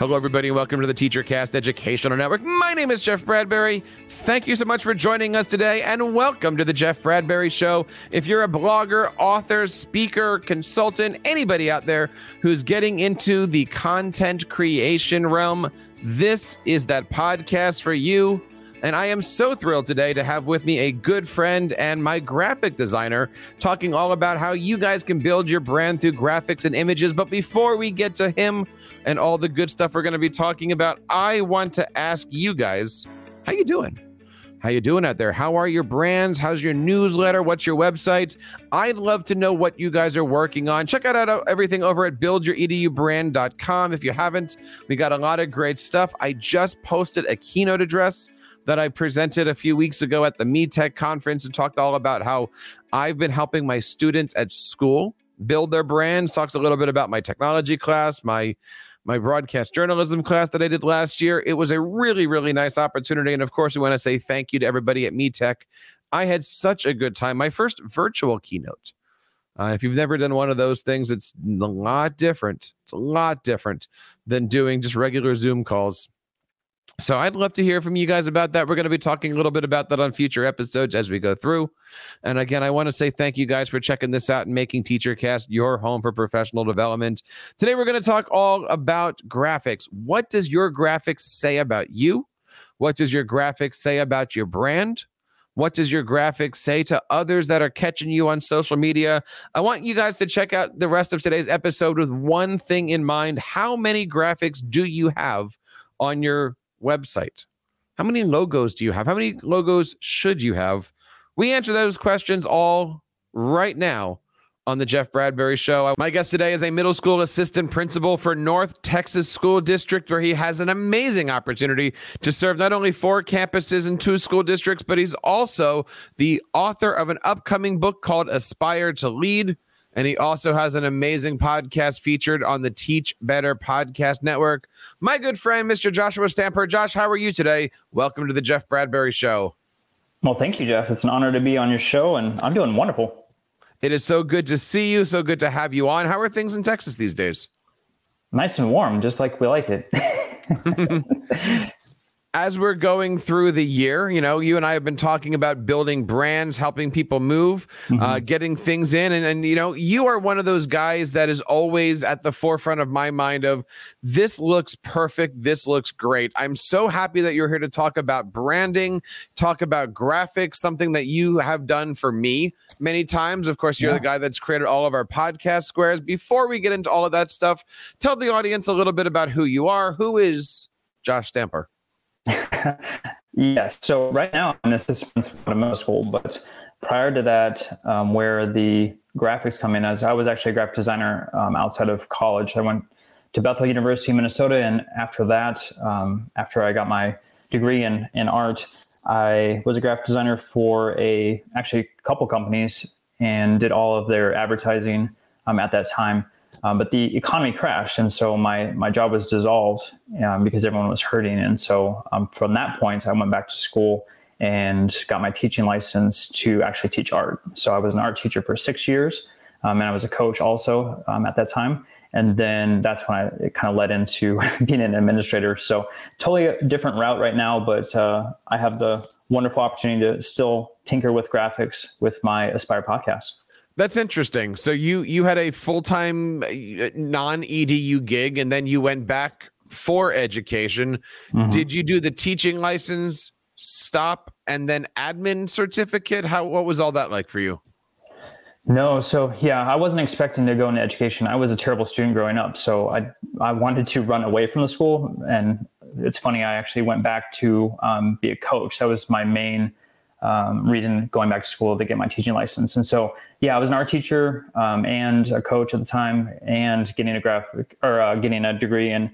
Hello, everybody, and welcome to the TeacherCast Educational Network. My name is Jeff Bradbury. Thank you so much for joining us today, and welcome to the Jeff Bradbury Show. If you're a blogger, author, speaker, consultant, anybody out there who's getting into the content creation realm, this is that podcast for you. And I am so thrilled today to have with me a good friend and my graphic designer talking all about how you guys can build your brand through graphics and images. But before we get to him and all the good stuff we're going to be talking about, I want to ask you guys, how you doing? How you doing out there? How are your brands? How's your newsletter? What's your website? I'd love to know what you guys are working on. Check out everything over at buildyouredubrand.com if you haven't. We got a lot of great stuff. I just posted a keynote address that I presented a few weeks ago at the MeTech conference and talked all about how I've been helping my students at school build their brands. Talks a little bit about my technology class, my my broadcast journalism class that I did last year. It was a really, really nice opportunity. And of course, we want to say thank you to everybody at MeTech. I had such a good time. My first virtual keynote. Uh, if you've never done one of those things, it's a lot different. It's a lot different than doing just regular Zoom calls. So I'd love to hear from you guys about that. We're going to be talking a little bit about that on future episodes as we go through. And again, I want to say thank you guys for checking this out and making TeacherCast your home for professional development. Today we're going to talk all about graphics. What does your graphics say about you? What does your graphics say about your brand? What does your graphics say to others that are catching you on social media? I want you guys to check out the rest of today's episode with one thing in mind. How many graphics do you have on your website? How many logos do you have? How many logos should you have? We answer those questions all right now on the Jeff Bradbury Show. My guest today is a middle school assistant principal for North Texas School District, where he has an amazing opportunity to serve not only four campuses and two school districts, but he's also the author of an upcoming book called Aspire to Lead. And he also has an amazing podcast featured on the Teach Better Podcast Network. My good friend, Mr. Joshua Stamper. Josh, how are you today? Welcome to the Jeff Bradbury Show. Well, thank you, Jeff. It's an honor to be on your show, and I'm doing wonderful. It is so good to see you. So good to have you on. How are things in Texas these days? Nice and warm, just like we like it. as we're going through the year, you know, you and I have been talking about building brands, helping people move, mm-hmm. uh, getting things in. And, and, you know, you are one of those guys that is always at the forefront of my mind of this looks perfect. This looks great. I'm so happy that you're here to talk about branding, talk about graphics, something that you have done for me many times. Of course, you're yeah. the guy that's created all of our podcast squares. Before we get into all of that stuff, tell the audience a little bit about who you are. Who is Josh Stamper? yes. So right now I'm an assistant middle school, but prior to that, um, where the graphics come in, as I was actually a graphic designer um, outside of college. I went to Bethel University, Minnesota, and after that, um, after I got my degree in in art, I was a graphic designer for a actually a couple companies and did all of their advertising um, at that time. Um, but the economy crashed, and so my my job was dissolved um, because everyone was hurting. And so um, from that point, I went back to school and got my teaching license to actually teach art. So I was an art teacher for six years, um, and I was a coach also um, at that time. And then that's when I, it kind of led into being an administrator. So totally a different route right now, but uh, I have the wonderful opportunity to still tinker with graphics with my Aspire podcast. That's interesting. So you you had a full time uh, non edu gig, and then you went back for education. Mm-hmm. Did you do the teaching license, stop, and then admin certificate? How what was all that like for you? No, so yeah, I wasn't expecting to go into education. I was a terrible student growing up, so I I wanted to run away from the school. And it's funny, I actually went back to um, be a coach. That was my main um, reason going back to school to get my teaching license. And so, yeah, I was an art teacher um, and a coach at the time, and getting a graphic or uh, getting a degree in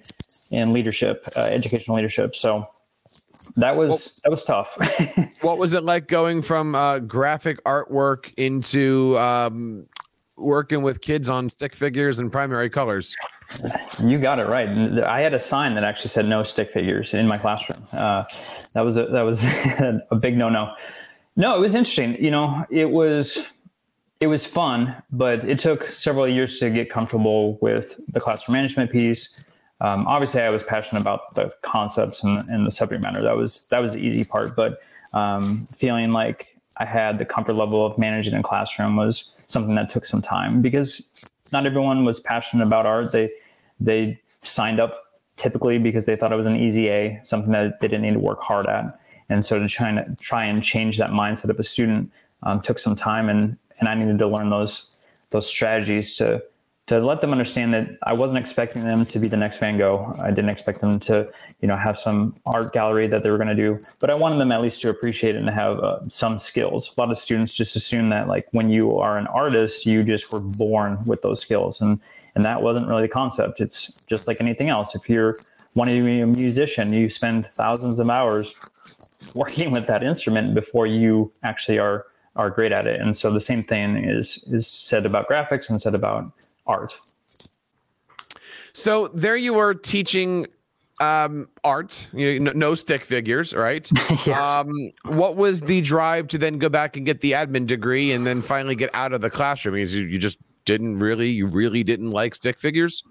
in leadership, uh, educational leadership. So that was well, that was tough. what was it like going from uh, graphic artwork into um, working with kids on stick figures and primary colors? You got it right. I had a sign that actually said no stick figures in my classroom. Uh, that was a, that was a big no no. No, it was interesting. You know, it was it was fun, but it took several years to get comfortable with the classroom management piece. Um, obviously, I was passionate about the concepts and, and, the subject matter. That was that was the easy part. But um, feeling like I had the comfort level of managing a classroom was something that took some time because not everyone was passionate about art. They they signed up typically because they thought it was an easy A, something that they didn't need to work hard at. And so to try and try and change that mindset of a student um, took some time, and and I needed to learn those those strategies to to let them understand that I wasn't expecting them to be the next Van Gogh. I didn't expect them to, you know, have some art gallery that they were going to do, but I wanted them at least to appreciate it and have uh, some skills. A lot of students just assume that, like, when you are an artist, you just were born with those skills, and and that wasn't really the concept. It's just like anything else. If you're wanting to be a musician, you spend thousands of hours working with that instrument before you actually are are great at it. And so the same thing is is said about graphics and said about art. So there you were teaching um, art, you know, no stick figures, right? yes. Um, what was the drive to then go back and get the admin degree and then finally get out of the classroom? Because you, you just didn't really, you really didn't like stick figures?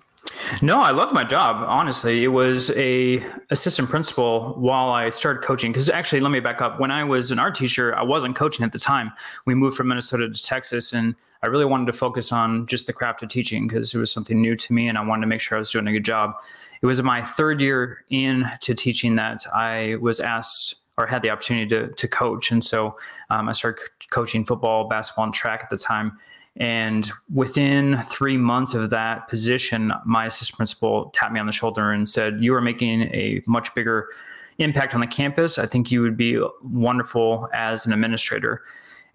No, I love my job. Honestly, it was a assistant principal while I started coaching. Because actually, let me back up. When I was an art teacher, I wasn't coaching at the time. We moved from Minnesota to Texas, and I really wanted to focus on just the craft of teaching because it was something new to me, and I wanted to make sure I was doing a good job. It was my third year into teaching that I was asked or had the opportunity to to coach, and so um, I started coaching football, basketball, and track at the time. And within three months of that position, my assistant principal tapped me on the shoulder and said, You are making a much bigger impact on the campus. I think you would be wonderful as an administrator.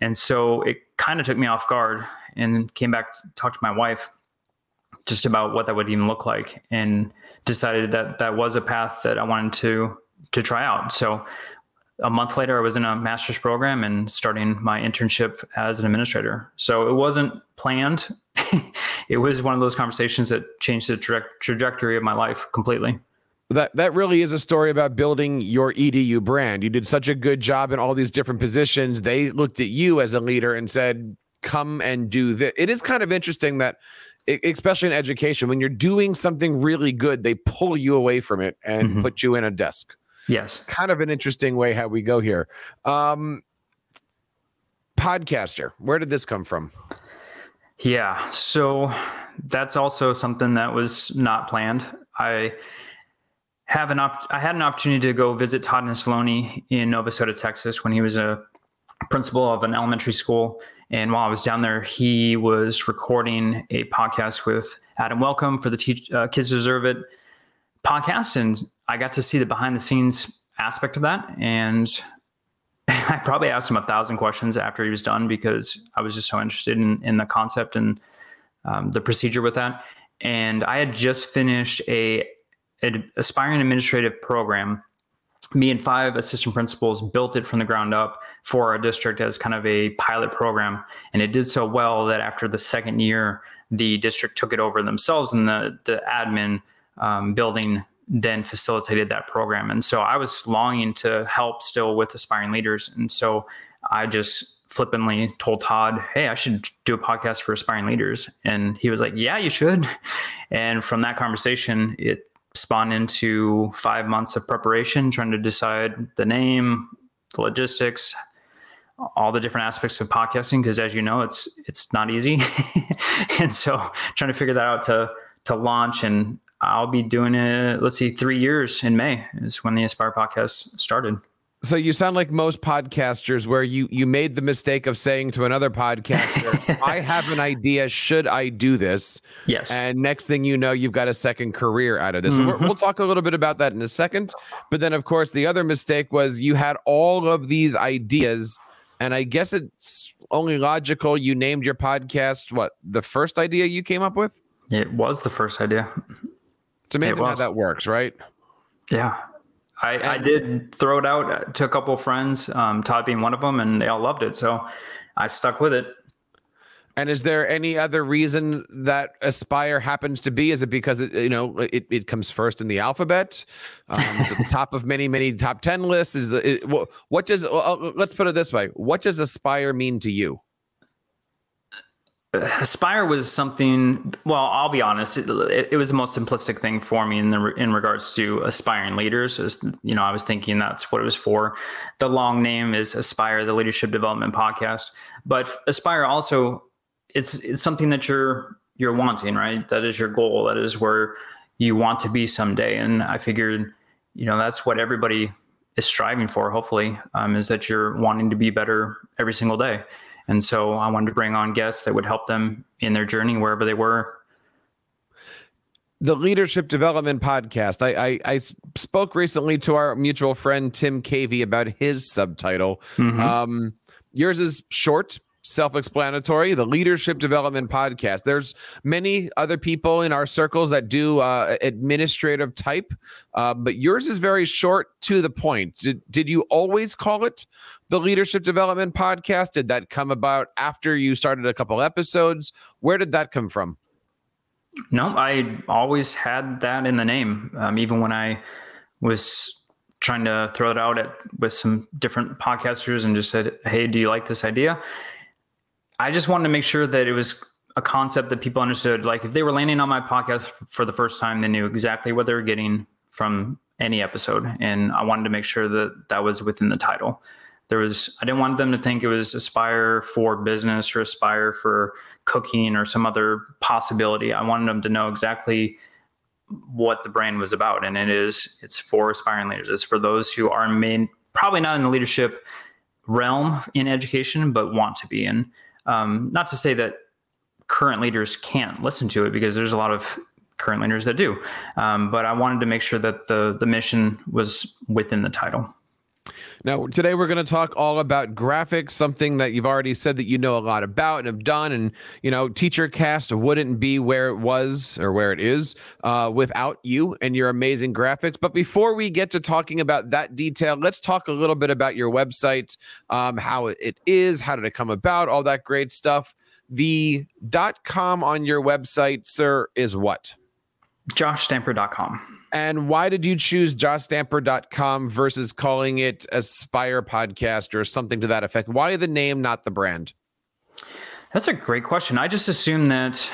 And so it kind of took me off guard and came back to talk to my wife just about what that would even look like and decided that that was a path that I wanted to to try out. So a month later, I was in a master's program and starting my internship as an administrator. So it wasn't planned. it was one of those conversations that changed the tra- trajectory of my life completely. That that really is a story about building your EDU brand. You did such a good job in all these different positions. They looked at you as a leader and said, "Come and do this." It is kind of interesting that especially in education when you're doing something really good, they pull you away from it and mm-hmm. put you in a desk. Yes. Kind of an interesting way how we go here. Um, podcaster, where did this come from? Yeah. So that's also something that was not planned. I have an op- I had an opportunity to go visit Todd Nesloney in Navasota, Texas, when he was a principal of an elementary school. And while I was down there, he was recording a podcast with Adam Welcome for the Te- uh, Kids Deserve It podcast. And I got to see the behind the scenes aspect of that. And I probably asked him a thousand questions after he was done because I was just so interested in, in the concept and um, the procedure with that. And I had just finished a, a aspiring administrative program. Me and five assistant principals built it from the ground up for our district as kind of a pilot program. And it did so well that after the second year, the district took it over themselves and the, the admin um, building then facilitated that program. And so I was longing to help still with aspiring leaders. And so I just flippantly told Todd, Hey, I should do a podcast for aspiring leaders. And he was like, Yeah, you should. And from that conversation, it spawned into five months of preparation, trying to decide the name, the logistics, all the different aspects of podcasting because as you know it's it's not easy and so trying to figure that out to to launch and I'll be doing it. Let's see, three years in May is when the Aspire podcast started. So you sound like most podcasters, where you you made the mistake of saying to another podcaster, "I have an idea. Should I do this?" Yes. And next thing you know, you've got a second career out of this. Mm-hmm. we'll talk a little bit about that in a second. But then, of course, the other mistake was you had all of these ideas, and I guess it's only logical you named your podcast what the first idea you came up with. It was the first idea. It's amazing it how that works, right? Yeah. I, I did throw it out to a couple of friends, um, Todd being one of them, and they all loved it. So I stuck with it. And is there any other reason that Aspire happens to be? Is it because it you know it, it comes first in the alphabet? Um, it's at the top of many many top ten lists. Is it, what, what does uh, let's put it this way? What does Aspire mean to you? Aspire was something. Well, I'll be honest. It, it, it, was the most simplistic thing for me in the in regards to aspiring leaders. Was, you know, I was thinking that's what it was for. The long name is Aspire, the Leadership Development Podcast. But Aspire also, it's it's something that you're you're wanting, right? That is your goal. That is where you want to be someday. And I figured, you know, that's what everybody is striving for. Hopefully, um, is that you're wanting to be better every single day. And so I wanted to bring on guests that would help them in their journey wherever they were. The Leadership Development Podcast. I, I, I spoke recently to our mutual friend Tim Cavey about his subtitle. Mm-hmm. Um, yours is short, self-explanatory the leadership development podcast. There's many other people in our circles that do uh, administrative type uh, but yours is very short to the point. Did, did you always call it the leadership development podcast? Did that come about after you started a couple episodes? Where did that come from? No i always had that in the name. Um, even when i was trying to throw it out at with some different podcasters and just said hey do you like this idea I just wanted to make sure that it was a concept that people understood. Like if they were landing on my podcast for the first time, they knew exactly what they were getting from any episode. And I wanted to make sure that that was within the title. There was, I didn't want them to think it was aspire for business or aspire for cooking or some other possibility. I wanted them to know exactly what the brand was about. And it is, it's for aspiring leaders. It's for those who are main, probably not in the leadership realm in education, but want to be in. Um, not to say that current leaders can't listen to it because there's a lot of current leaders that do. Um, but I wanted to make sure that the the mission was within the title. Now, today we're going to talk all about graphics, something that you've already said that you know a lot about and have done. And, you know, TeacherCast wouldn't be where it was or where it is uh, without you and your amazing graphics. But before we get to talking about that detail, let's talk a little bit about your website, um, how it is, how did it come about, all that great stuff. The dot .com on your website, sir, is what? JoshStamper.com. And why did you choose joshstamper.com versus calling it Aspire Podcast or something to that effect? Why the name, not the brand? That's a great question. I just assumed that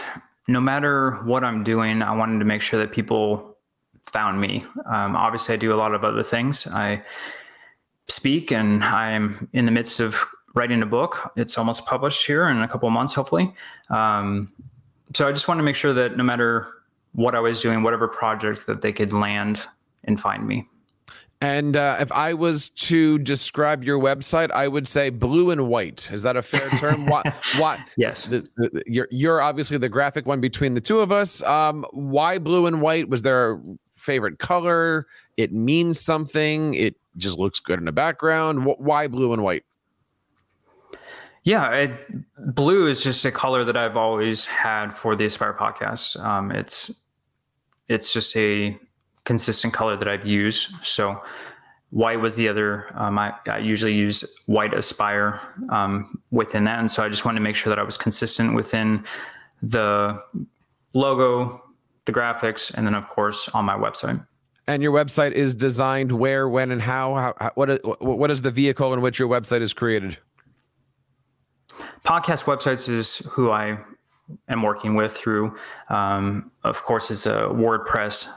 no matter what I'm doing, I wanted to make sure that people found me. Um, obviously, I do a lot of other things. I speak, and I'm in the midst of writing a book. It's almost published here in a couple months, hopefully. Um, so I just want to make sure that no matter what I was doing, whatever project that they could land and find me. And uh, if I was to describe your website, I would say blue and white. Is that a fair term? what? What? Yes. The, the, you're you're obviously the graphic one between the two of us. Um, why blue and white? Was there a favorite color? It means something. It just looks good in the background. Why blue and white? Yeah, it, blue is just a color that I've always had for the Aspire podcast. Um, it's it's just a consistent color that I've used. So white was the other. Um, I, I, usually use white Aspire um, within that, and so I just wanted to make sure that I was consistent within the logo, the graphics, and then of course on my website. And your website is designed where, when, and how? how, how what, what is the vehicle in which your website is created? Podcast websites is who I am working with through. Um, of course, it's a WordPress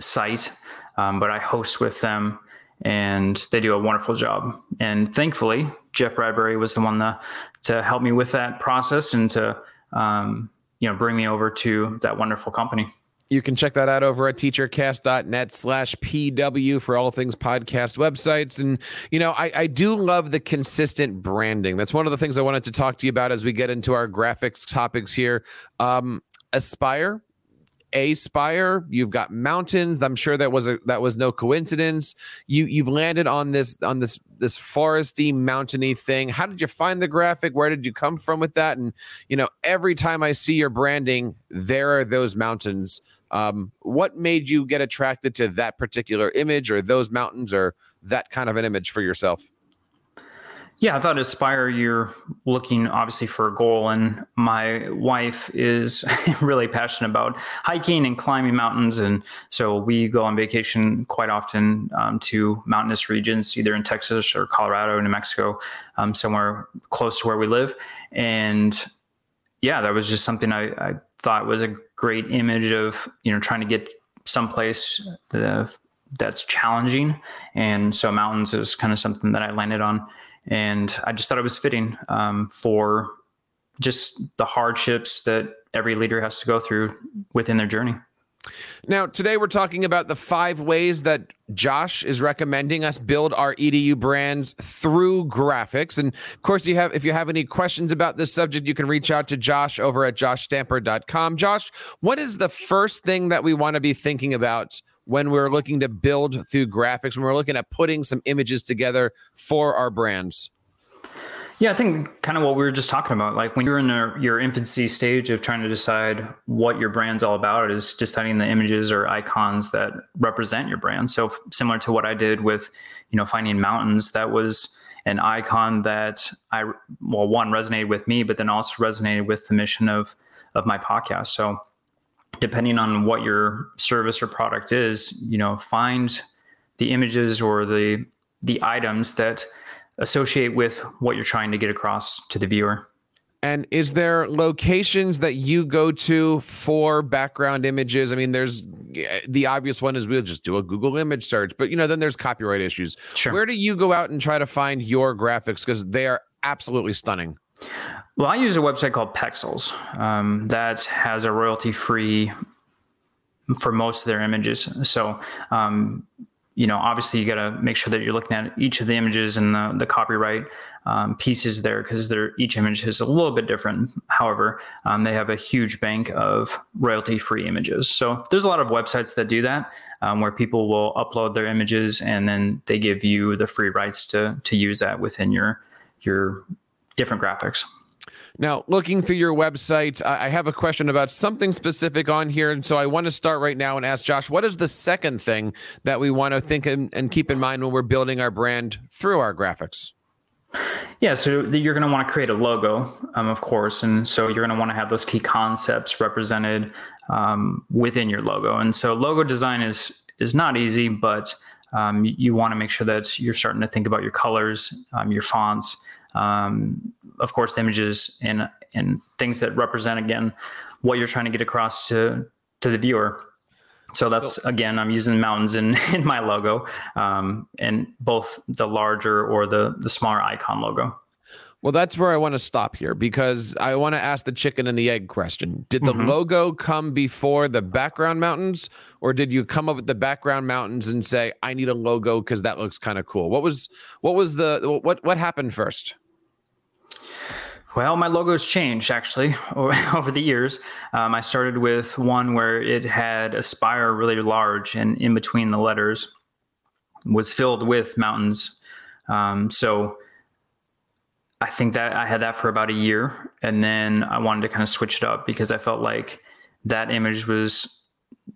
site, um, but I host with them and they do a wonderful job. And thankfully, Jeff Bradbury was the one to, to help me with that process and to um, you know bring me over to that wonderful company. You can check that out over at teachercast.net slash PW for all things podcast websites. And, you know, I, I do love the consistent branding. That's one of the things I wanted to talk to you about as we get into our graphics topics here. Um, Aspire, Aspire, you've got mountains. I'm sure that was a that was no coincidence. You you've landed on this on this this foresty, mountainy thing. How did you find the graphic? Where did you come from with that? And you know, every time I see your branding, there are those mountains Um, what made you get attracted to that particular image or those mountains or that kind of an image for yourself? Yeah, I thought Aspire, you're looking obviously for a goal. And my wife is really passionate about hiking and climbing mountains. And so we go on vacation quite often um, to mountainous regions, either in Texas or Colorado, New Mexico, um, somewhere close to where we live. And yeah, that was just something I, I thought was a great image of, you know, trying to get someplace that, that's challenging. And so mountains is kind of something that I landed on and I just thought it was fitting um, for just the hardships that every leader has to go through within their journey. Now, today we're talking about the five ways that Josh is recommending us build our EDU brands through graphics. And of course, you have if you have any questions about this subject, you can reach out to Josh over at joshstamper.com. Josh, what is the first thing that we want to be thinking about when we're looking to build through graphics, when we're looking at putting some images together for our brands? Yeah, I think kind of what we were just talking about. Like when you're in a, your infancy stage of trying to decide what your brand's all about, is deciding the images or icons that represent your brand. So similar to what I did with, you know, finding mountains, that was an icon that I well one resonated with me, but then also resonated with the mission of of my podcast. So depending on what your service or product is, you know, find the images or the the items that associate with what you're trying to get across to the viewer. And is there locations that you go to for background images? I mean, there's eh, the obvious one is we'll just do a Google image search, but you know, then there's copyright issues. Sure. Where do you go out and try to find your graphics? Because they are absolutely stunning. Well, I use a website called Pexels um, that has a royalty free for most of their images. So, um, you know, obviously you got to make sure that you're looking at each of the images and the, the copyright um, pieces there because each image is a little bit different. However, um, they have a huge bank of royalty free images. So there's a lot of websites that do that um, where people will upload their images and then they give you the free rights to to use that within your your different graphics. Now, looking through your website, I have a question about something specific on here. And so I want to start right now and ask Josh, what is the second thing that we want to think and keep in mind when we're building our brand through our graphics? Yeah, so you're going to want to create a logo, um, of course, and so you're going to want to have those key concepts represented um, within your logo. And so logo design is is not easy, but um, you, want to make sure that you're starting to think about your colors, um, your fonts, um, of course, the images and and things that represent again what you're trying to get across to to the viewer. So that's so, again, I'm using mountains in in my logo, um, and both the larger or the the smaller icon logo. Well, that's where I want to stop here because I want to ask the chicken and the egg question. Did the mm-hmm. logo come before the background mountains, or did you come up with the background mountains and say, "I need a logo because that looks kind of cool"? What was what was the what what happened first? Well, my logo's changed actually over the years. Um, I started with one where it had Aspire really large, and in between the letters was filled with mountains. Um, so I think that I had that for about a year, and then I wanted to kind of switch it up because I felt like that image was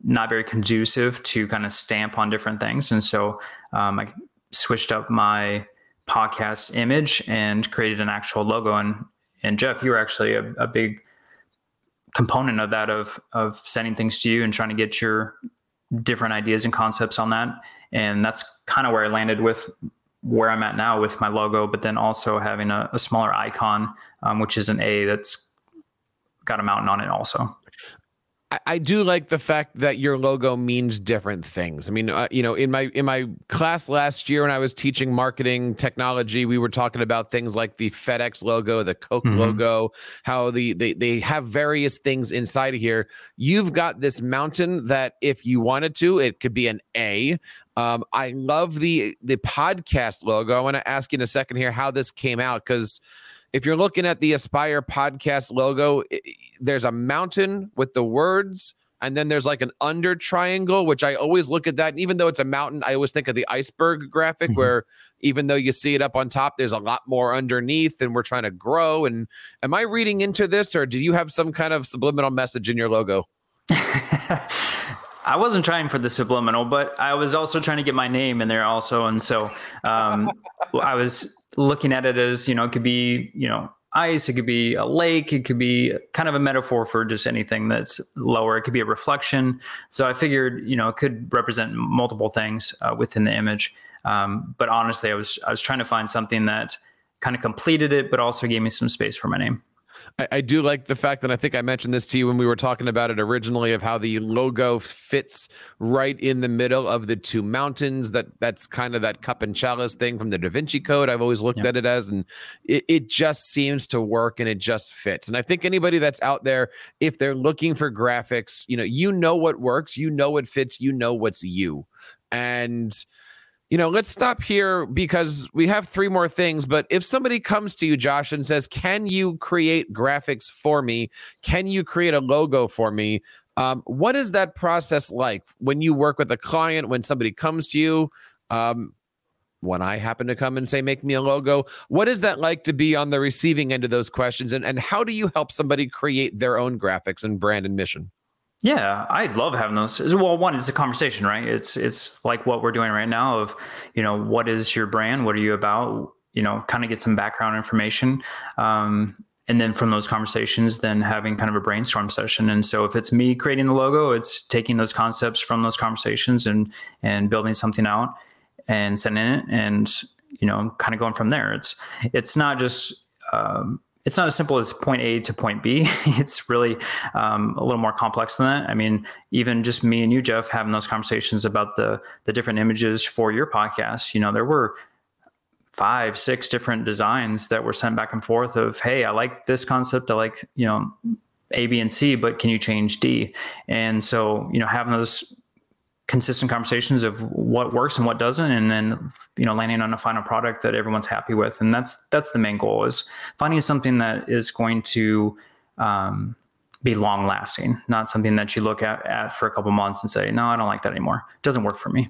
not very conducive to kind of stamp on different things, and so um, I switched up my podcast image and created an actual logo and and Jeff, you were actually a, a big component of that of of sending things to you and trying to get your different ideas and concepts on that. And that's kind of where I landed with where I'm at now with my logo, but then also having a, a smaller icon, um, which is an A that's got a mountain on it also. I do like the fact that your logo means different things. I mean, uh, you know, in my in my class last year when I was teaching marketing technology, we were talking about things like the FedEx logo, the Coke mm-hmm. logo, how the they they have various things inside of here. You've got this mountain that if you wanted to, it could be an A. Um, I love the the podcast logo. I want to ask you in a second here how this came out because if you're looking at the Aspire podcast logo, it, there's a mountain with the words, and then there's like an under triangle, which I always look at that. And even though it's a mountain, I always think of the iceberg graphic, mm-hmm. where even though you see it up on top, there's a lot more underneath, and we're trying to grow. And am I reading into this, or do you have some kind of subliminal message in your logo? I wasn't trying for the subliminal, but I was also trying to get my name in there also. And so um, I was looking at it as, you know, it could be, you know, ice, it could be a lake, it could be kind of a metaphor for just anything that's lower. It could be a reflection. So I figured, you know, it could represent multiple things uh, within the image. Um, but honestly, I was I was trying to find something that kind of completed it, but also gave me some space for my name. I, I, do like the fact that I think I mentioned this to you when we were talking about it originally of how the logo fits right in the middle of the two mountains. That that's kind of that cup and chalice thing from the Da Vinci Code. I've always looked yeah. at it as, and it, it just seems to work and it just fits. And I think anybody that's out there, if they're looking for graphics, you know, you know what works, you know what fits, you know what's you, and you know, let's stop here because we have three more things. But if somebody comes to you, Josh, and says, Can you create graphics for me? Can you create a logo for me? Um, what is that process like when you work with a client, when somebody comes to you? Um, when I happen to come and say, Make me a logo, what is that like to be on the receiving end of those questions? And, and how do you help somebody create their own graphics and brand and mission? Yeah, I love having those. Well, one, it's a conversation, right? It's it's like what we're doing right now. Of you know, what is your brand? What are you about? You know, kind of get some background information, um, and then from those conversations, then having kind of a brainstorm session. And so, if it's me creating the logo, it's taking those concepts from those conversations and and building something out and sending it, and you know, kind of going from there. It's it's not just um, it's not as simple as point A to point B. It's really um, a little more complex than that. I mean, even just me and you, Jeff, having those conversations about the the different images for your podcast. You know, there were five, six different designs that were sent back and forth. Of hey, I like this concept. I like you know A, B, and C, but can you change D? And so you know, having those consistent conversations of what works and what doesn't and then you know landing on a final product that everyone's happy with. And that's that's the main goal is finding something that is going to um, be long lasting not something that you look at, at for a couple months and say no i don't like that anymore. It doesn't work for me.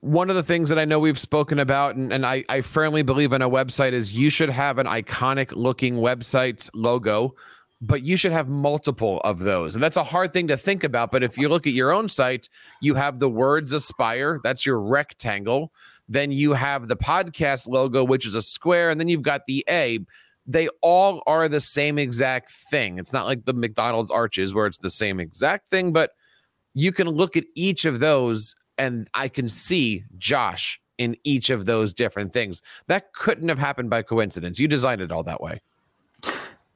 One of the things that I know we've spoken about, and, and I, I firmly believe in a website, is you should have an iconic looking website logo but you should have multiple of those. And that's a hard thing to think about. But if you look at your own site, you have the words aspire, that's your rectangle. Then you have the podcast logo, which is a square. And then you've got the A. They all are the same exact thing. It's not like the McDonald's arches where it's the same exact thing, but you can look at each of those and I can see Josh in each of those different things. That couldn't have happened by coincidence. You designed it all that way.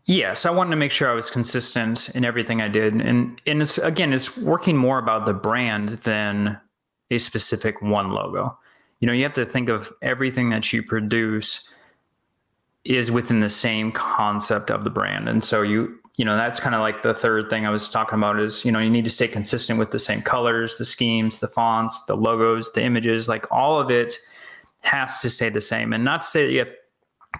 Yes, I wanted to make sure I was consistent in everything I did, and and it's again, it's working more about the brand than a specific one logo. You know, you have to think of everything that you produce is within the same concept of the brand, and so you you know that's kind of like the third thing I was talking about is you know you need to stay consistent with the same colors, the schemes, the fonts, the logos, the images, like all of it has to stay the same, and not to say that you have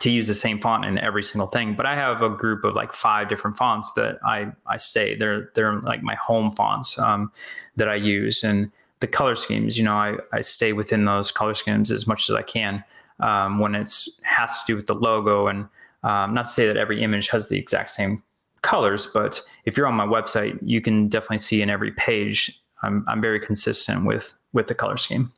to use the same font in every single thing. But I have a group of like five different fonts that I I stay. They're they're like my home fonts um, that I use, and the color schemes. You know, I I stay within those color schemes as much as I can um, when it's has to do with the logo. And um, not to say that every image has the exact same colors, but if you're on my website, you can definitely see in every page. I'm I'm very consistent with with the color scheme.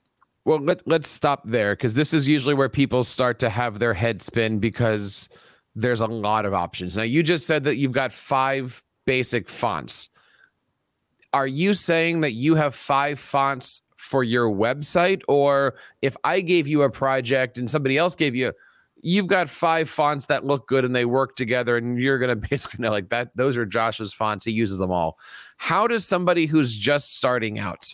Well, let, let's stop there because this is usually where people start to have their head spin because there's a lot of options. Now, you just said that you've got five basic fonts. Are you saying that you have five fonts for your website? Or if I gave you a project and somebody else gave you, you've got five fonts that look good and they work together, and you're going to basically know like that, those are Josh's fonts. He uses them all. How does somebody who's just starting out?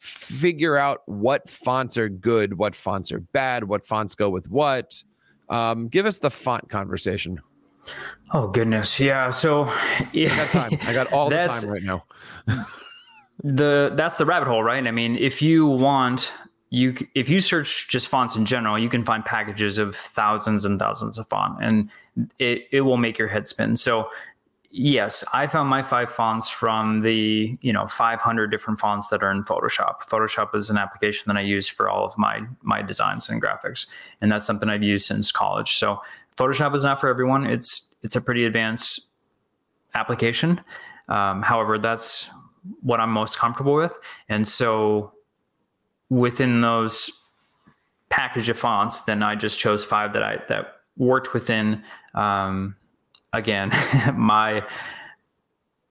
Figure out what fonts are good, what fonts are bad, what fonts go with what. Um, give us the font conversation. Oh goodness, yeah. So yeah. I got time. I got all the time right now. the that's the rabbit hole, right? I mean, if you want you if you search just fonts in general, you can find packages of thousands and thousands of font, and it it will make your head spin. So yes, I found my five fonts from the, you know, 500 different fonts that are in Photoshop. Photoshop is an application that I use for all of my my designs and graphics, and that's something I've used since college. So Photoshop is not for everyone. It's it's a pretty advanced application. Um, however, that's what I'm most comfortable with. And so within those package of fonts, then I just chose five that I that worked within um, again my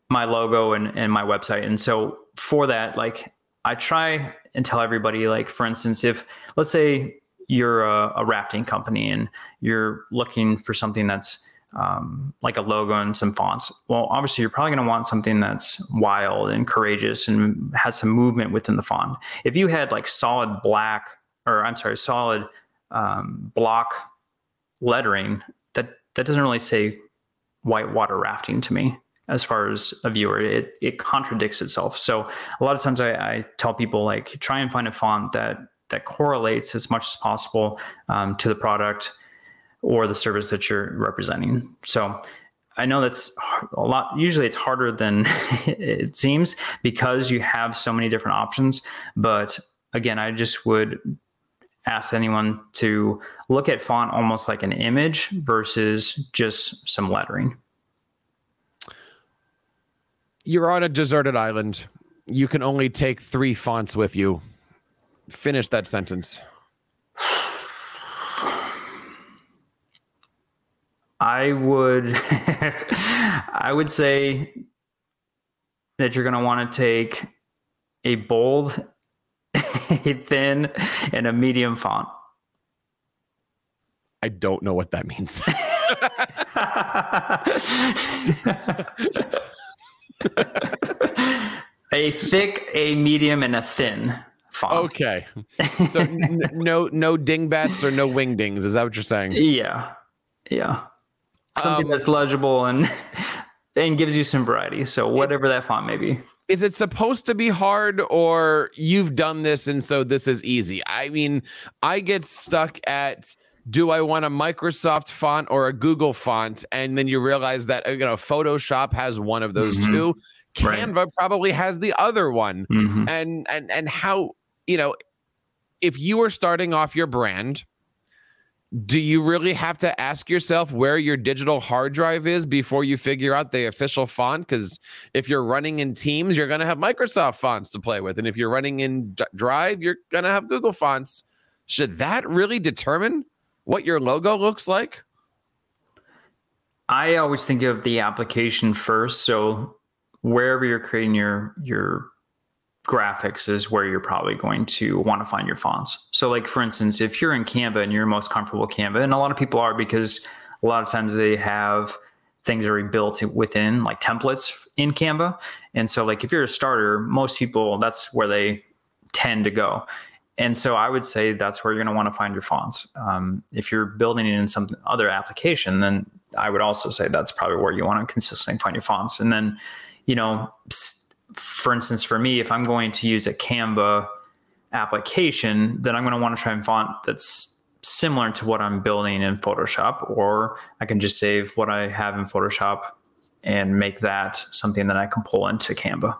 my logo and, and my website. And so for that, like I try and tell everybody, like for instance, if let's say you're a, a rafting company and you're looking for something that's um, like a logo and some fonts. Well, obviously, you're probably going to want something that's wild and courageous and has some movement within the font. If you had like solid black, or I'm sorry, solid um, block lettering, that that doesn't really say whitewater rafting to me as far as a viewer. It it contradicts itself. So a lot of times I, I tell people like try and find a font that that correlates as much as possible um, to the product or the service that you're representing. So I know that's a lot. Usually it's harder than it seems because you have so many different options. But again, I just would ask anyone to look at font almost like an image versus just some lettering. You're on a deserted island. You can only take three fonts with you. Finish that sentence. I would I would say that you're going to want to take a bold, a thin, and a medium font. I don't know what that means. a thick, a medium, and a thin font. Okay. So n- no no dingbats or no wingdings. Is that what you're saying? Yeah. Yeah something um, that's legible and and gives you some variety. So whatever that font may be. Is it supposed to be hard or you've done this and so this is easy? I mean, I get stuck at do I want a Microsoft font or a Google font? And then you realize that you know Photoshop has one of those mm-hmm. two. Canva right. probably has the other one. Mm-hmm. And and and how, you know, if you were starting off your brand, do you really have to ask yourself where your digital hard drive is before you figure out the official font? Because if you're running in Teams, you're going to have Microsoft fonts to play with. And if you're running in D- Drive, you're going to have Google fonts. Should that really determine what your logo looks like? I always think of the application first. So wherever you're creating your your graphics is where you're probably going to want to find your fonts. So, like for instance, if you're in Canva and you're most comfortable with Canva, and a lot of people are because a lot of times they have things already built within like templates in Canva. And so, like if you're a starter, most people that's where they tend to go. And so I would say that's where you're going to want to find your fonts. Um, if you're building it in some other application, then I would also say that's probably where you want to consistently find your fonts. And then, you know, for instance, for me, if I'm going to use a Canva application, then I'm going to want to try and font that's similar to what I'm building in Photoshop, or I can just save what I have in Photoshop and make that something that I can pull into Canva.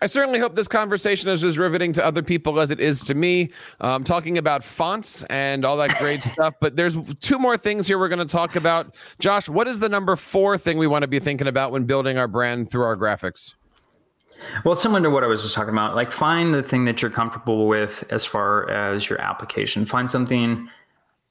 I certainly hope this conversation is as riveting to other people as it is to me. Um, talking about fonts and all that great stuff, but there's two more things here we're going to talk about. Josh, what is the number four thing we want to be thinking about when building our brand through our graphics? Well, similar to what I was just talking about, like find the thing that you're comfortable with as far as your application. Find something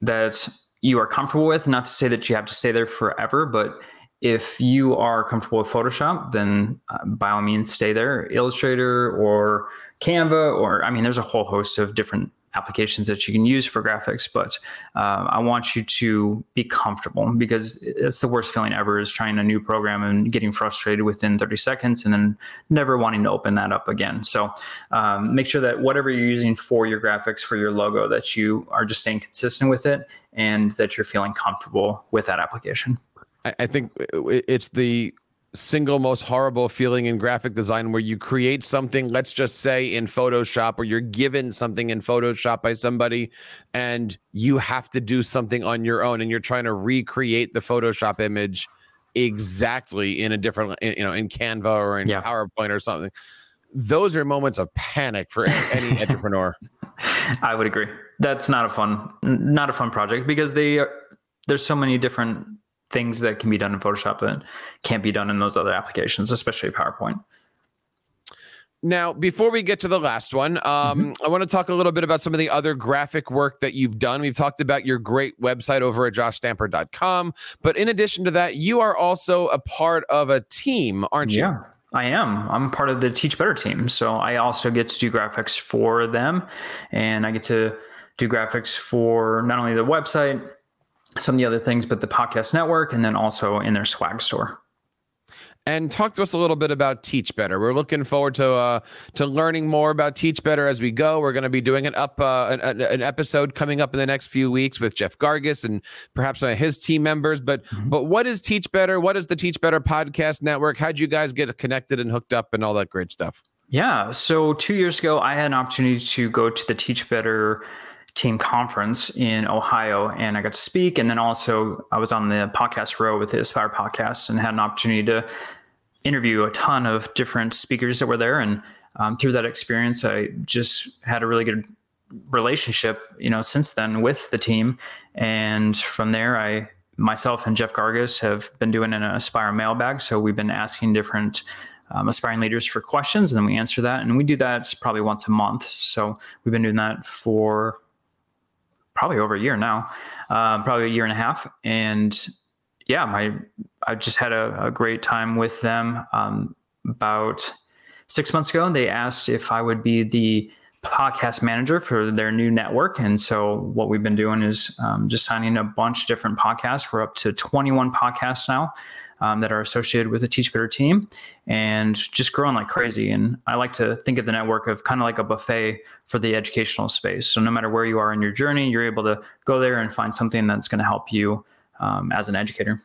that you are comfortable with, not to say that you have to stay there forever, but if you are comfortable with Photoshop, then uh, by all means stay there. Illustrator or Canva, or I mean, there's a whole host of different applications that you can use for graphics, but uh, I want you to be comfortable because it's the worst feeling ever is trying a new program and getting frustrated within 30 seconds and then never wanting to open that up again. So um, make sure that whatever you're using for your graphics, for your logo, that you are just staying consistent with it and that you're feeling comfortable with that application. I think it's the single most horrible feeling in graphic design where you create something let's just say in photoshop or you're given something in photoshop by somebody and you have to do something on your own and you're trying to recreate the photoshop image exactly in a different you know in canva or in yeah. powerpoint or something. Those are moments of panic for any entrepreneur. I would agree. That's not a fun not a fun project because they are, there's so many different things that can be done in Photoshop that can't be done in those other applications, especially PowerPoint. Now, before we get to the last one, um, mm-hmm. I want to talk a little bit about some of the other graphic work that you've done. We've talked about your great website over at joshstamper.com. But in addition to that, you are also a part of a team, aren't you? Yeah. I am. I'm part of the Teach Better team. So I also get to do graphics for them. And I get to do graphics for not only the website, some of the other things, but the podcast network, and then also in their swag store and talk to us a little bit about Teach Better. We're looking forward to uh, to learning more about Teach Better as we go. We're going to be doing an up uh, an, an, episode coming up in the next few weeks with Jeff Gargas and perhaps his team members. But mm-hmm. but what is Teach Better? What is the Teach Better podcast network? How'd you guys get connected and hooked up and all that great stuff? Yeah, so two years ago, I had an opportunity to go to the Teach Better team conference in Ohio and I got to speak. And then also I was on the podcast row with the Aspire podcast and had an opportunity to interview a ton of different speakers that were there. And um, through that experience, I just had a really good relationship, you know, since then with the team. And from there, I myself and Jeff Gargas have been doing an Aspire mailbag. So we've been asking different um, aspiring leaders for questions, and then we answer that. And we do that probably once a month. So we've been doing that for probably over a year now, uh, probably a year and a half. And yeah, my I just had a, a great time with them. Um, about six months ago, they asked if I would be the podcast manager for their new network. And so what we've been doing is um, just signing a bunch of different podcasts. We're up to 21 podcasts now um, that are associated with the Teach Better team and just growing like crazy. And I like to think of the network of kind of like a buffet for the educational space. So no matter where you are in your journey, you're able to go there and find something that's going to help you um, as an educator.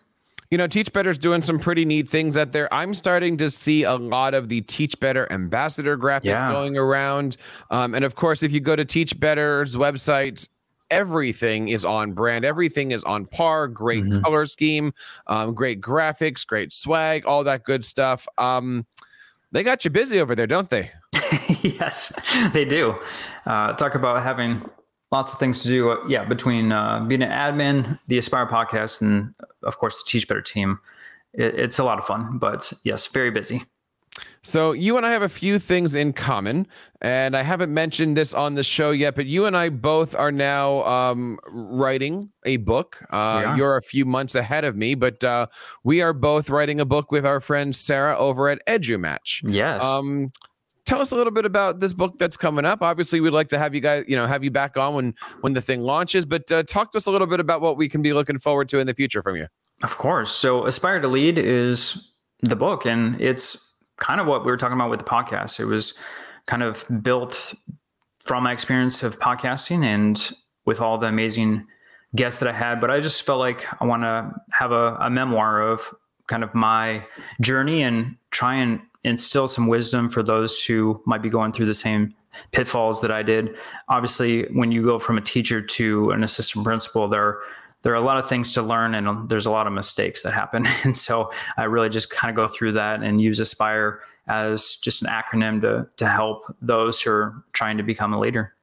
You know, Teach Better is doing some pretty neat things out there. I'm starting to see a lot of the Teach Better ambassador graphics yeah. going around. Um, and of course, if you go to Teach Better's website, everything is on brand. Everything is on par. Great mm-hmm. color scheme, um, great graphics, great swag, all that good stuff. Um, they got you busy over there, don't they? yes, they do. Uh, talk about having lots of things to do. Uh, yeah, between uh, being an admin, the Aspire podcast, and of course the Teach Better team, it, it's a lot of fun. But yes, very busy. So you and I have a few things in common, and I haven't mentioned this on the show yet, but you and I both are now um, writing a book. Uh, you're a few months ahead of me, but uh, we are both writing a book with our friend Sarah over at EduMatch. Yes. Um, tell us a little bit about this book that's coming up. Obviously, we'd like to have you guys, you know, have you back on when when the thing launches. But uh, talk to us a little bit about what we can be looking forward to in the future from you. Of course. So, Aspire to Lead is the book, and it's kind of what we were talking about with the podcast. It was kind of built from my experience of podcasting and with all the amazing guests that I had. But I just felt like I want to have a, a memoir of kind of my journey and try and instill some wisdom for those who might be going through the same pitfalls that I did. Obviously, when you go from a teacher to an assistant principal, there there are a lot of things to learn and um, there's a lot of mistakes that happen. And so I really just kind of go through that and use Aspire as just an acronym to, to help those who are trying to become a leader.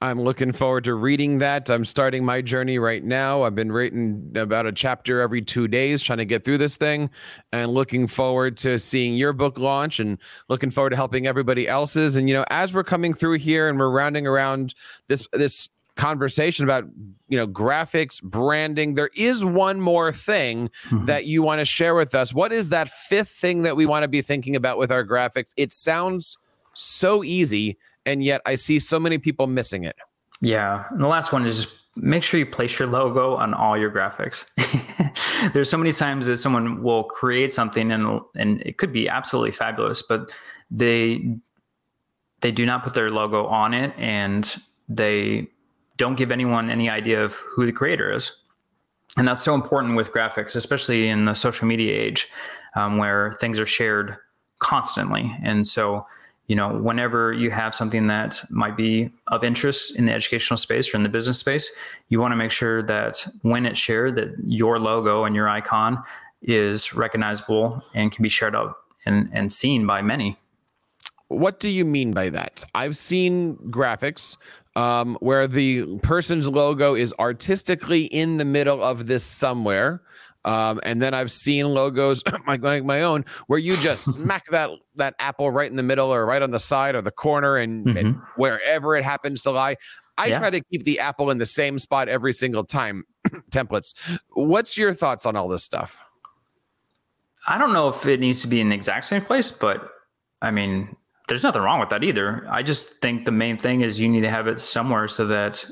I'm looking forward to reading that. I'm starting my journey right now. I've been writing about a chapter every two days, trying to get through this thing, and looking forward to seeing your book launch and looking forward to helping everybody else's. And you know, as we're coming through here and we're rounding around this this conversation about you know graphics branding. There is one more thing mm-hmm. that you want to share with us. What is that fifth thing that we want to be thinking about with our graphics? It sounds so easy and yet i see so many people missing it. Yeah and the last one is just make sure you place your logo on all your graphics. There's so many times that someone will create something and and it could be absolutely fabulous but they they do not put their logo on it and they don't give anyone any idea of who the creator is. And that's so important with graphics, especially in the social media age um, where things are shared constantly. And so, you know, whenever you have something that might be of interest in the educational space or in the business space, you want to make sure that when it's shared, that your logo and your icon is recognizable and can be shared out and, and seen by many. What do you mean by that? I've seen graphics um, where the person's logo is artistically in the middle of this somewhere. Um, and then I've seen logos like, like my own where you just smack that that apple right in the middle or right on the side or the corner and, mm-hmm. and wherever it happens to lie. I yeah. try to keep the apple in the same spot every single time. templates. What's your thoughts on all this stuff? I don't know if it needs to be in the exact same place, but I mean, there's nothing wrong with that either. I just think the main thing is you need to have it somewhere so that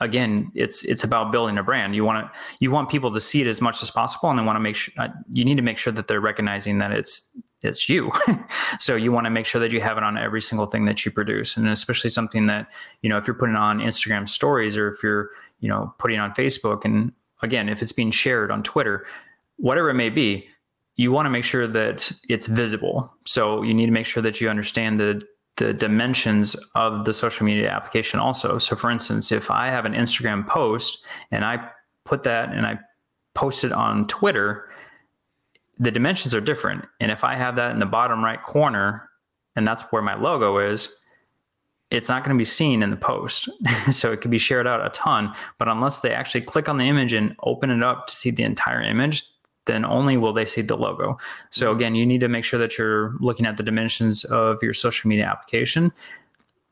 again, it's it's about building a brand. You want to you want people to see it as much as possible, and they want to make sure uh, you need to make sure that they're recognizing that it's it's you. so you want to make sure that you have it on every single thing that you produce, and especially something that you know if you're putting on Instagram stories or if you're you know putting on Facebook, and again if it's being shared on Twitter, whatever it may be. You want to make sure that it's visible. So you need to make sure that you understand the the dimensions of the social media application also. So for instance, if I have an Instagram post and I put that and I post it on Twitter, the dimensions are different. And if I have that in the bottom right corner and that's where my logo is, it's not going to be seen in the post. so it could be shared out a ton, but unless they actually click on the image and open it up to see the entire image, then only will they see the logo. So mm-hmm. again, you need to make sure that you're looking at the dimensions of your social media application.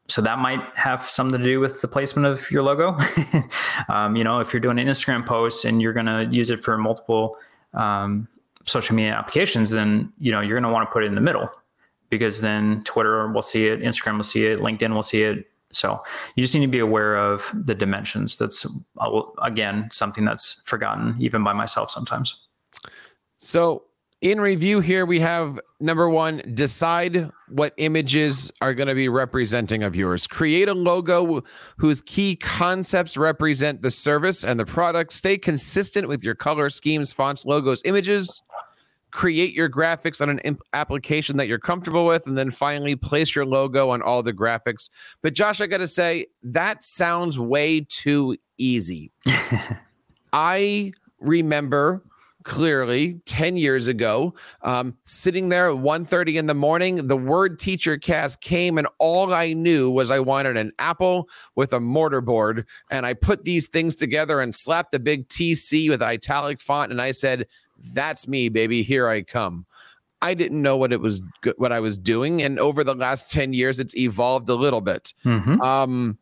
So that might have something to do with the placement of your logo. um, you know, if you're doing an Instagram post and you're going to use it for multiple um, social media applications, then you know you're going to want to put it in the middle because then Twitter will see it, Instagram will see it, LinkedIn will see it. So you just need to be aware of the dimensions. That's uh, again something that's forgotten even by myself sometimes. So, in review here, we have number one, decide what images are going to be representing of yours. Create a logo whose key concepts represent the service and the product. Stay consistent with your color schemes, fonts, logos, images. Create your graphics on an imp- application that you're comfortable with. And then finally, place your logo on all the graphics. But, Josh, I got to say, that sounds way too easy. I remember clearly 10 years ago um, sitting there at 1.30 in the morning the word TeacherCast came and all i knew was i wanted an apple with a mortar board and i put these things together and slapped the big tc with italic font and i said that's me baby here i come I didn't know what it was what I was doing, and over the last ten years, it's evolved a little bit. Mm-hmm. Um,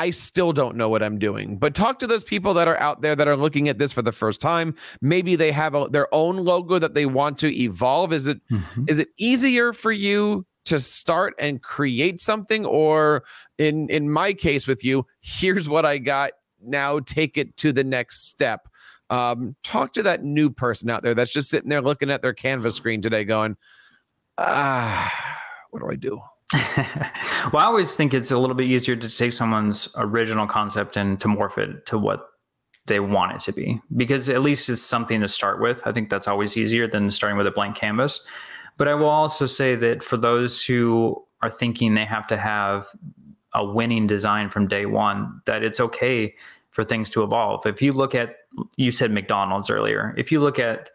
I still don't know what I'm doing. But talk to those people that are out there that are looking at this for the first time. Maybe they have a, their own logo that they want to evolve. Is it mm-hmm. is it easier for you to start and create something or in in my case with you, here's what I got, now take it to the next step. Um, talk to that new person out there that's just sitting there looking at their Canva screen today going, ah, what do I do? well, I always think it's a little bit easier to take someone's original concept and to morph it to what they want it to be, because at least it's something to start with. I think that's always easier than starting with a blank canvas. But I will also say that for those who are thinking they have to have a winning design from day one, that it's okay for things to evolve. If you look at, you said McDonald's earlier, if you look at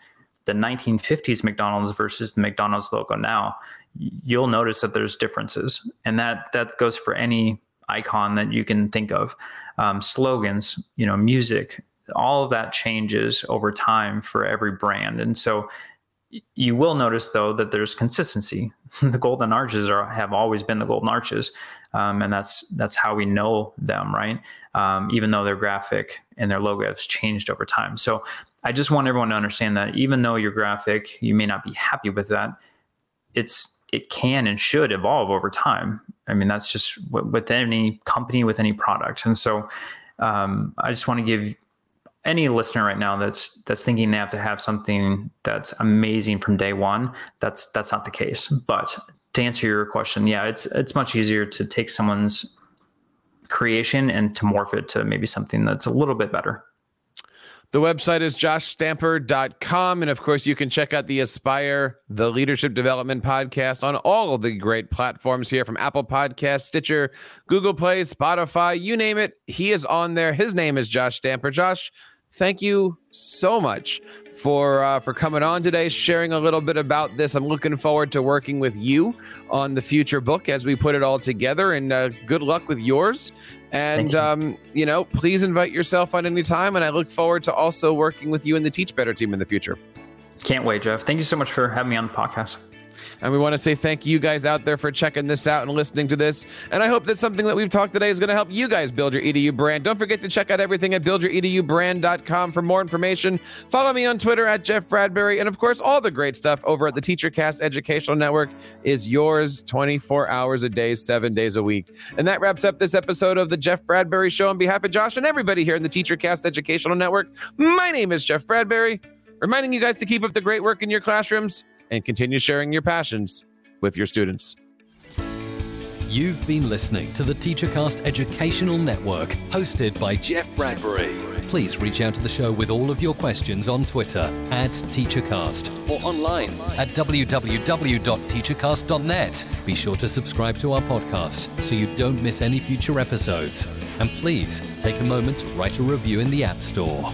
the 1950s McDonald's versus the McDonald's logo now, you'll notice that there's differences, and that that goes for any icon that you can think of. Um, slogans, you know, music, all of that changes over time for every brand, and so you will notice though that there's consistency. the golden arches are have always been the golden arches, um, and that's that's how we know them, right? Um, even though their graphic and their logo has changed over time. So I just want everyone to understand that even though your graphic, you may not be happy with that, it's it can and should evolve over time. I mean, that's just with any company, with any product. And so um, I just want to give any listener right now that's that's thinking they have to have something that's amazing from day one. That's that's not the case. But to answer your question, yeah, it's it's much easier to take someone's creation and to morph it to maybe something that's a little bit better. The website is joshstamper.com. And of course, you can check out the Aspire, the Leadership Development Podcast on all of the great platforms here from Apple Podcast, Stitcher, Google Play, Spotify, you name it. He is on there. His name is Josh Stamper. Josh, thank you so much for uh, for coming on today, sharing a little bit about this. I'm looking forward to working with you on the future book as we put it all together. And uh, good luck with yours. And you. Um, you know, please invite yourself on any time. And I look forward to also working with you and the Teach Better team in the future. Can't wait, Jeff. Thank you so much for having me on the podcast. And we want to say thank you guys out there for checking this out and listening to this. And I hope that something that we've talked today is going to help you guys build your EDU brand. Don't forget to check out everything at buildyouredubrand.com for more information. Follow me on Twitter at Jeff Bradbury. And of course, all the great stuff over at the TeacherCast Educational Network is yours 24 hours a day, seven days a week. And that wraps up this episode of the Jeff Bradbury Show. On behalf of Josh and everybody here in the TeacherCast Educational Network, my name is Jeff Bradbury, reminding you guys to keep up the great work in your classrooms and continue sharing your passions with your students. You've been listening to the TeacherCast Educational Network, hosted by Jeff Bradbury. Please reach out to the show with all of your questions on Twitter at TeacherCast or online at www.teachercast.net. Be sure to subscribe to our podcast so you don't miss any future episodes. And please take a moment to write a review in the App Store.